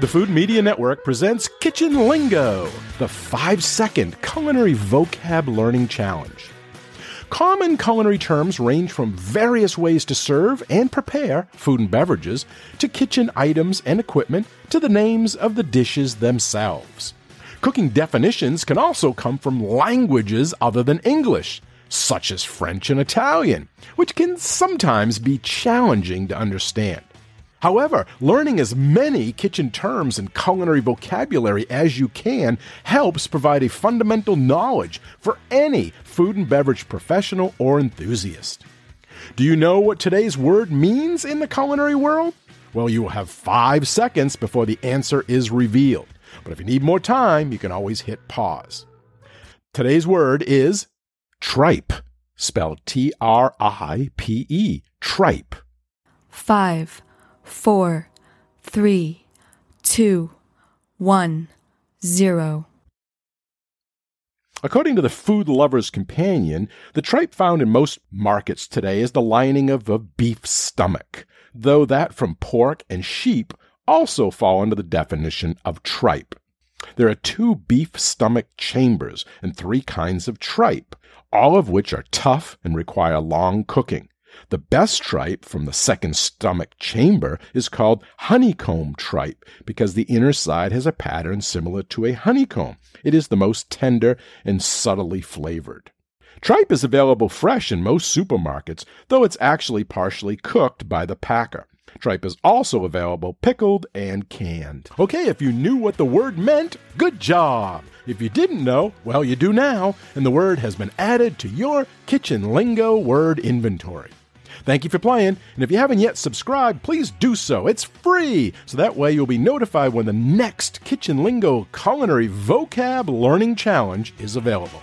The Food Media Network presents Kitchen Lingo, the five second culinary vocab learning challenge. Common culinary terms range from various ways to serve and prepare food and beverages, to kitchen items and equipment, to the names of the dishes themselves. Cooking definitions can also come from languages other than English, such as French and Italian, which can sometimes be challenging to understand. However, learning as many kitchen terms and culinary vocabulary as you can helps provide a fundamental knowledge for any food and beverage professional or enthusiast. Do you know what today's word means in the culinary world? Well, you will have five seconds before the answer is revealed. But if you need more time, you can always hit pause. Today's word is tripe, spelled T R I P E, tripe. Five four, three, two, one, zero. According to the Food Lover's Companion, the tripe found in most markets today is the lining of a beef stomach, though that from pork and sheep also fall under the definition of tripe. There are two beef stomach chambers and three kinds of tripe, all of which are tough and require long cooking. The best tripe from the second stomach chamber is called honeycomb tripe because the inner side has a pattern similar to a honeycomb. It is the most tender and subtly flavored. Tripe is available fresh in most supermarkets, though it's actually partially cooked by the packer. Tripe is also available pickled and canned. Okay, if you knew what the word meant, good job. If you didn't know, well, you do now, and the word has been added to your kitchen lingo word inventory. Thank you for playing, and if you haven't yet subscribed, please do so. It's free, so that way you'll be notified when the next Kitchen Lingo Culinary Vocab Learning Challenge is available.